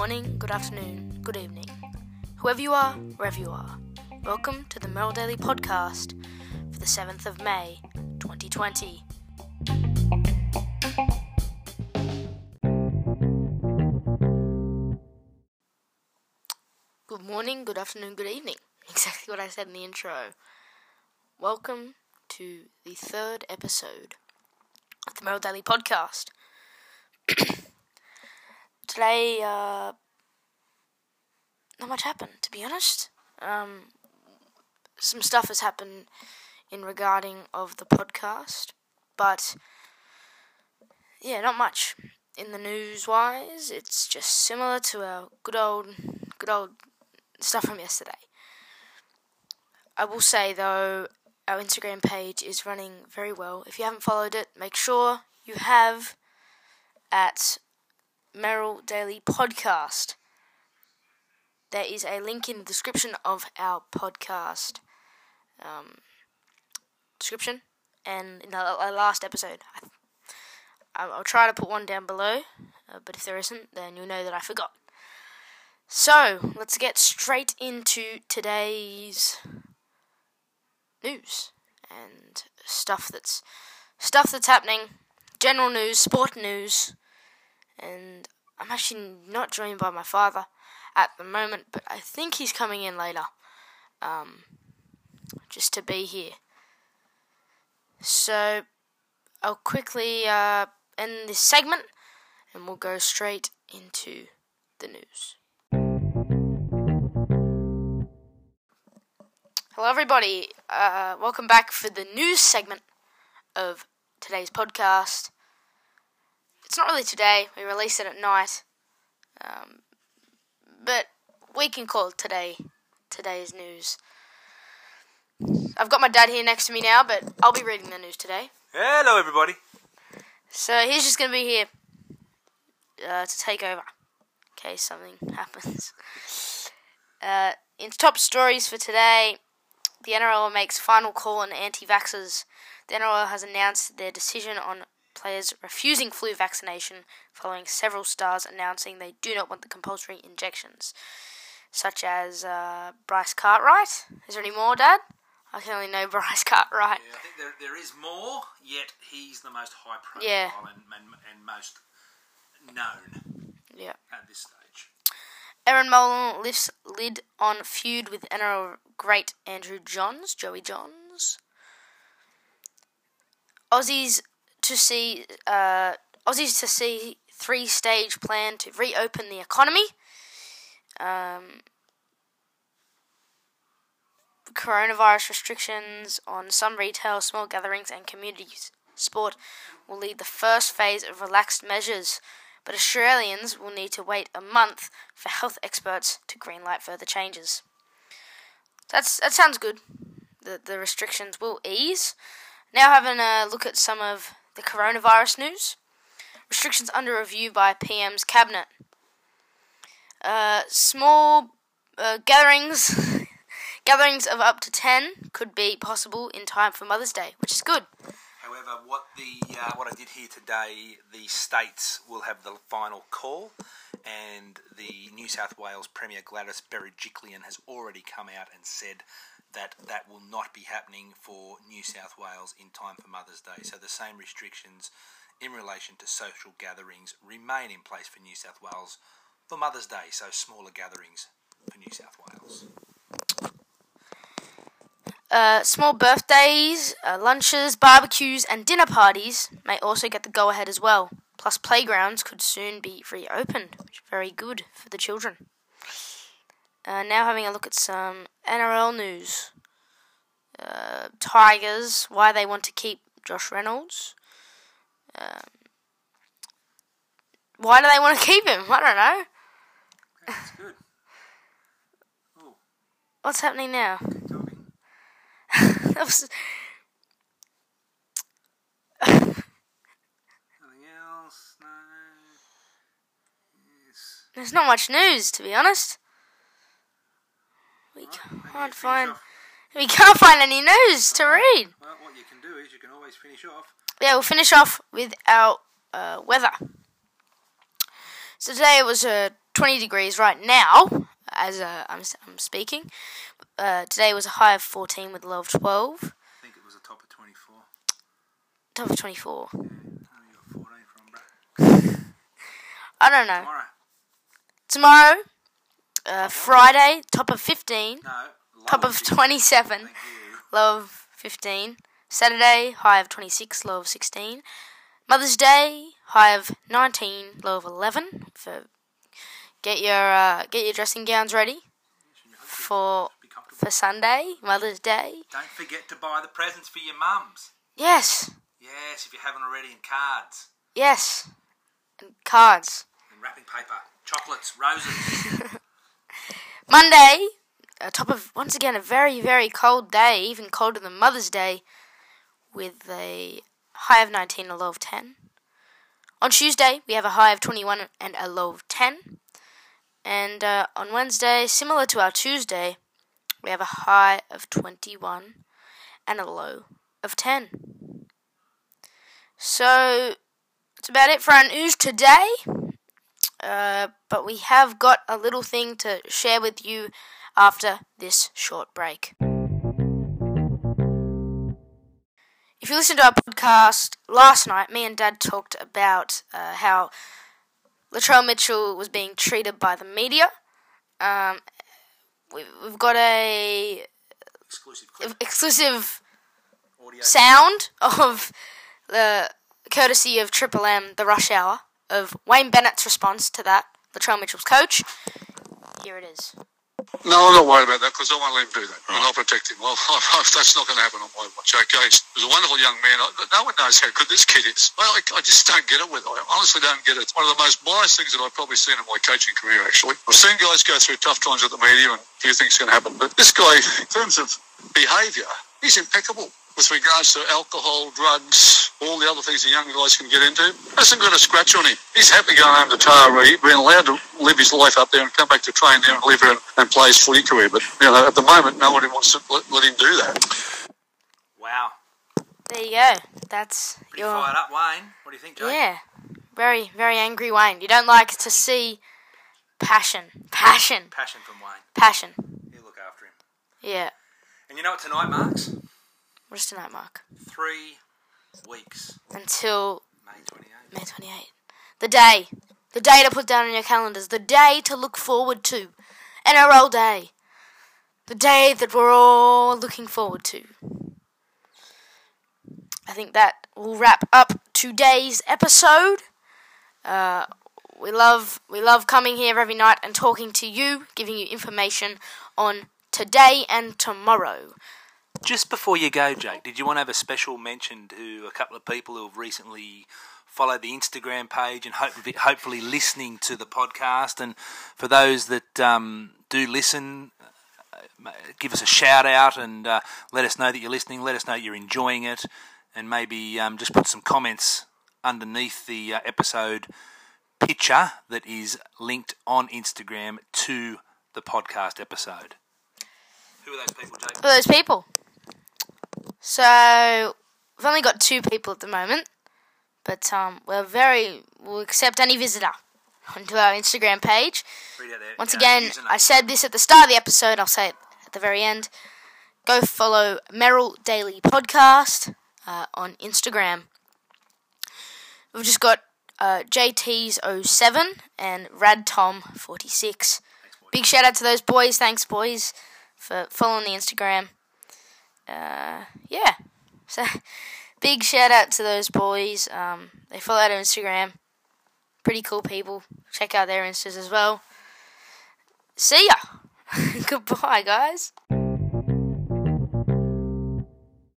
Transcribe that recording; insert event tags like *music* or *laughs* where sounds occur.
morning, good afternoon, good evening. Whoever you are, wherever you are, welcome to the Merrill Daily Podcast for the 7th of May, 2020. Good morning, good afternoon, good evening. *laughs* Exactly what I said in the intro. Welcome to the third episode of the Merrill Daily Podcast. *clears throat* Today, uh, not much happened, to be honest. Um, some stuff has happened in regarding of the podcast, but yeah, not much in the news wise. It's just similar to our good old, good old stuff from yesterday. I will say though, our Instagram page is running very well. If you haven't followed it, make sure you have at Merrill Daily Podcast. There is a link in the description of our podcast um, description and in the last episode. I, will try to put one down below, uh, but if there isn't, then you'll know that I forgot. So, let's get straight into today's news and stuff that's stuff that's happening, general news, sport news, and I'm actually not joined by my father at the moment, but I think he's coming in later, um, just to be here. So I'll quickly uh, end this segment, and we'll go straight into the news. Hello, everybody. Uh, welcome back for the news segment of today's podcast. It's not really today. We release it at night, um, but we can call it today. Today's news. I've got my dad here next to me now, but I'll be reading the news today. Hello, everybody. So he's just going to be here uh, to take over in case something *laughs* happens. Uh, in top stories for today, the NRL makes final call on anti-vaxxers. The NRL has announced their decision on players refusing flu vaccination following several stars announcing they do not want the compulsory injections, such as uh, Bryce Cartwright. Is there any more, Dad? I can only know *laughs* Bryce Cartwright. Yeah, I think there, there is more, yet he's the most high profile Yeah. and, and, and most known Yeah. at this stage. Erin Molan lifts lid on feud with NRL great Andrew Johns, Joey Johns. Aussies to see uh, Aussies to see three stage plan to reopen the economy. Um, coronavirus restrictions on some retail, small gatherings, and community sport will lead the first phase of relaxed measures, but Australians will need to wait a month for health experts to greenlight further changes. That's that sounds good. The the restrictions will ease. Now having a look at some of the coronavirus news. Restrictions under review by PM's cabinet. Uh, small uh, gatherings *laughs* gatherings of up to 10 could be possible in time for Mother's Day, which is good. However, what the uh, what I did hear today, the states will have the final call, and the New South Wales Premier Gladys Berejiklian has already come out and said that that will not be happening for New South Wales in time for Mother's Day. So the same restrictions in relation to social gatherings remain in place for New South Wales for Mother's Day. So smaller gatherings for New South Wales. Uh, small birthdays, uh, lunches, barbecues, and dinner parties may also get the go ahead as well. Plus, playgrounds could soon be reopened, which is very good for the children. Uh, now, having a look at some NRL news. Uh, Tigers, why they want to keep Josh Reynolds. Um, why do they want to keep him? I don't know. That's good. *laughs* What's happening now? *laughs* That was Nothing else? No. Yes. There's not much news, to be honest. We can't find we can't find any news to read. Well, what you can do is you can always finish off. Yeah, we'll finish off with our uh, weather. So today it was a 20 degrees right now as uh, I'm, I'm speaking. Uh, today was a high of 14 with a low of 12. I think it was a top of 24. Top of 24. Oh, you got 14 from. *laughs* I don't know. Tomorrow. Tomorrow, uh, Friday, top of 15. No. Top of 27. Low of 15. Saturday, high of 26, low of 16. Mother's Day, high of 19, low of 11. For get your uh, get your dressing gowns ready for for Sunday, Mother's Day. Don't forget to buy the presents for your mums. Yes, Yes, if you haven't already, in cards, yes, and cards. And wrapping paper, chocolates, roses. *laughs* Monday, uh, top of once again a very very cold day, even colder than Mother's Day, with a high of 19 a low of 10. On Tuesday, we have a high of 21 and a low of 10. And uh, on Wednesday, similar to our Tuesday, we have a high of 21 and a low of 10. So, that's about it for our news today. Uh, but we have got a little thing to share with you after this short break. If you listened to our podcast last night, me and Dad talked about uh, how Latrell Mitchell was being treated by the media. Um, we, we've got a Exclusive exclusive sound of the courtesy of Triple M, the rush hour, of Wayne Bennett's response to that, Latrell Mitchell's coach. Here it is. No, I'm not worried about that because I won't let him do that, and I'll protect him. Well, *laughs* that's not going to happen on my watch. Okay, he's a wonderful young man. I- No one knows how good this kid is. I, I, I just don't get it with. I honestly don't get it. It's one of the most biased things that I've probably seen in my coaching career. Actually, I've seen guys go through tough times with the media, and a few things can happen. But this guy, in terms of behaviour, he's impeccable with regards to alcohol, drugs, all the other things the young guys can get into. Hasn't got a scratch on him. He's happy going home to Taree, being allowed to live his life up there and come back to train there and live here and, and play his footy career. But you know, at the moment, nobody wants to let, let him do that. Wow. There you go. That's Pretty your fired up, Wayne. What do you think, Jake? yeah, very very angry Wayne. You don't like to see passion, passion, Passion from Wayne. passion. You look after him. Yeah. And you know what tonight marks? What is tonight, Mark? Three weeks. Until May 28th. May 28. The day. The day to put down on your calendars. The day to look forward to. NRL Day. The day that we're all looking forward to. I think that will wrap up today's episode. Uh, we love we love coming here every night and talking to you, giving you information on today and tomorrow. Just before you go, Jake, did you want to have a special mention to a couple of people who have recently followed the Instagram page and hopefully, hopefully listening to the podcast? And for those that um, do listen, uh, give us a shout out and uh, let us know that you're listening. Let us know you're enjoying it, and maybe um, just put some comments underneath the uh, episode picture that is linked on Instagram to the podcast episode. Who are those people, Jake? those people. So we've only got two people at the moment, but um, we're very we'll accept any visitor onto our Instagram page. Read out their, Once again. I said this at the start of the episode. I'll say it at the very end. Go follow Merrill Daily Podcast uh, on Instagram. We've just got uh, JT's07 and RadTom46. Big shout out to those boys. Thanks, boys, for following the Instagram. Uh, yeah. So, *laughs* big shout out to those boys. Um, they follow out on Instagram. Pretty cool people. Check out their Instas as well. See ya. *laughs* Goodbye, guys.